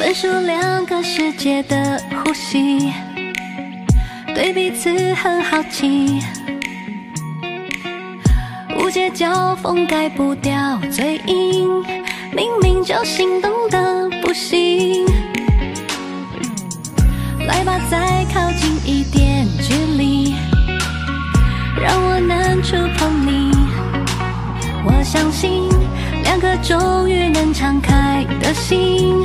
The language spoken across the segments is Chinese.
分属两个世界的呼吸，对彼此很好奇。无解交锋改不掉嘴硬，明明就心动的不行。来吧，再靠近一点距离，让我能触碰你。我相信，两颗终于能敞开的心，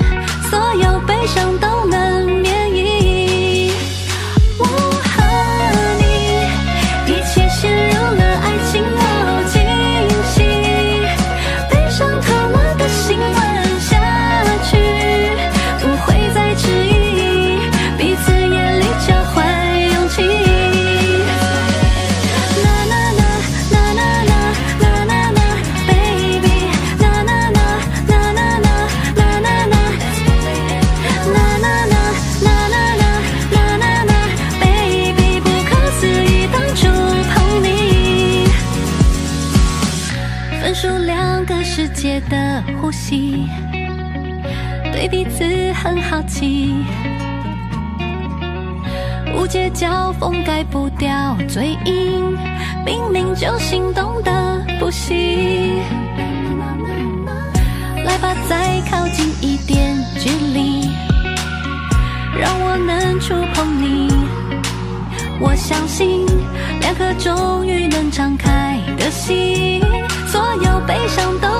分属两个世界的呼吸，对彼此很好奇。无界交锋改不掉嘴硬，明明就心动的不行。来吧，再靠近一点距离，让我能触碰你。我相信，两颗终于能敞开的心，悲伤都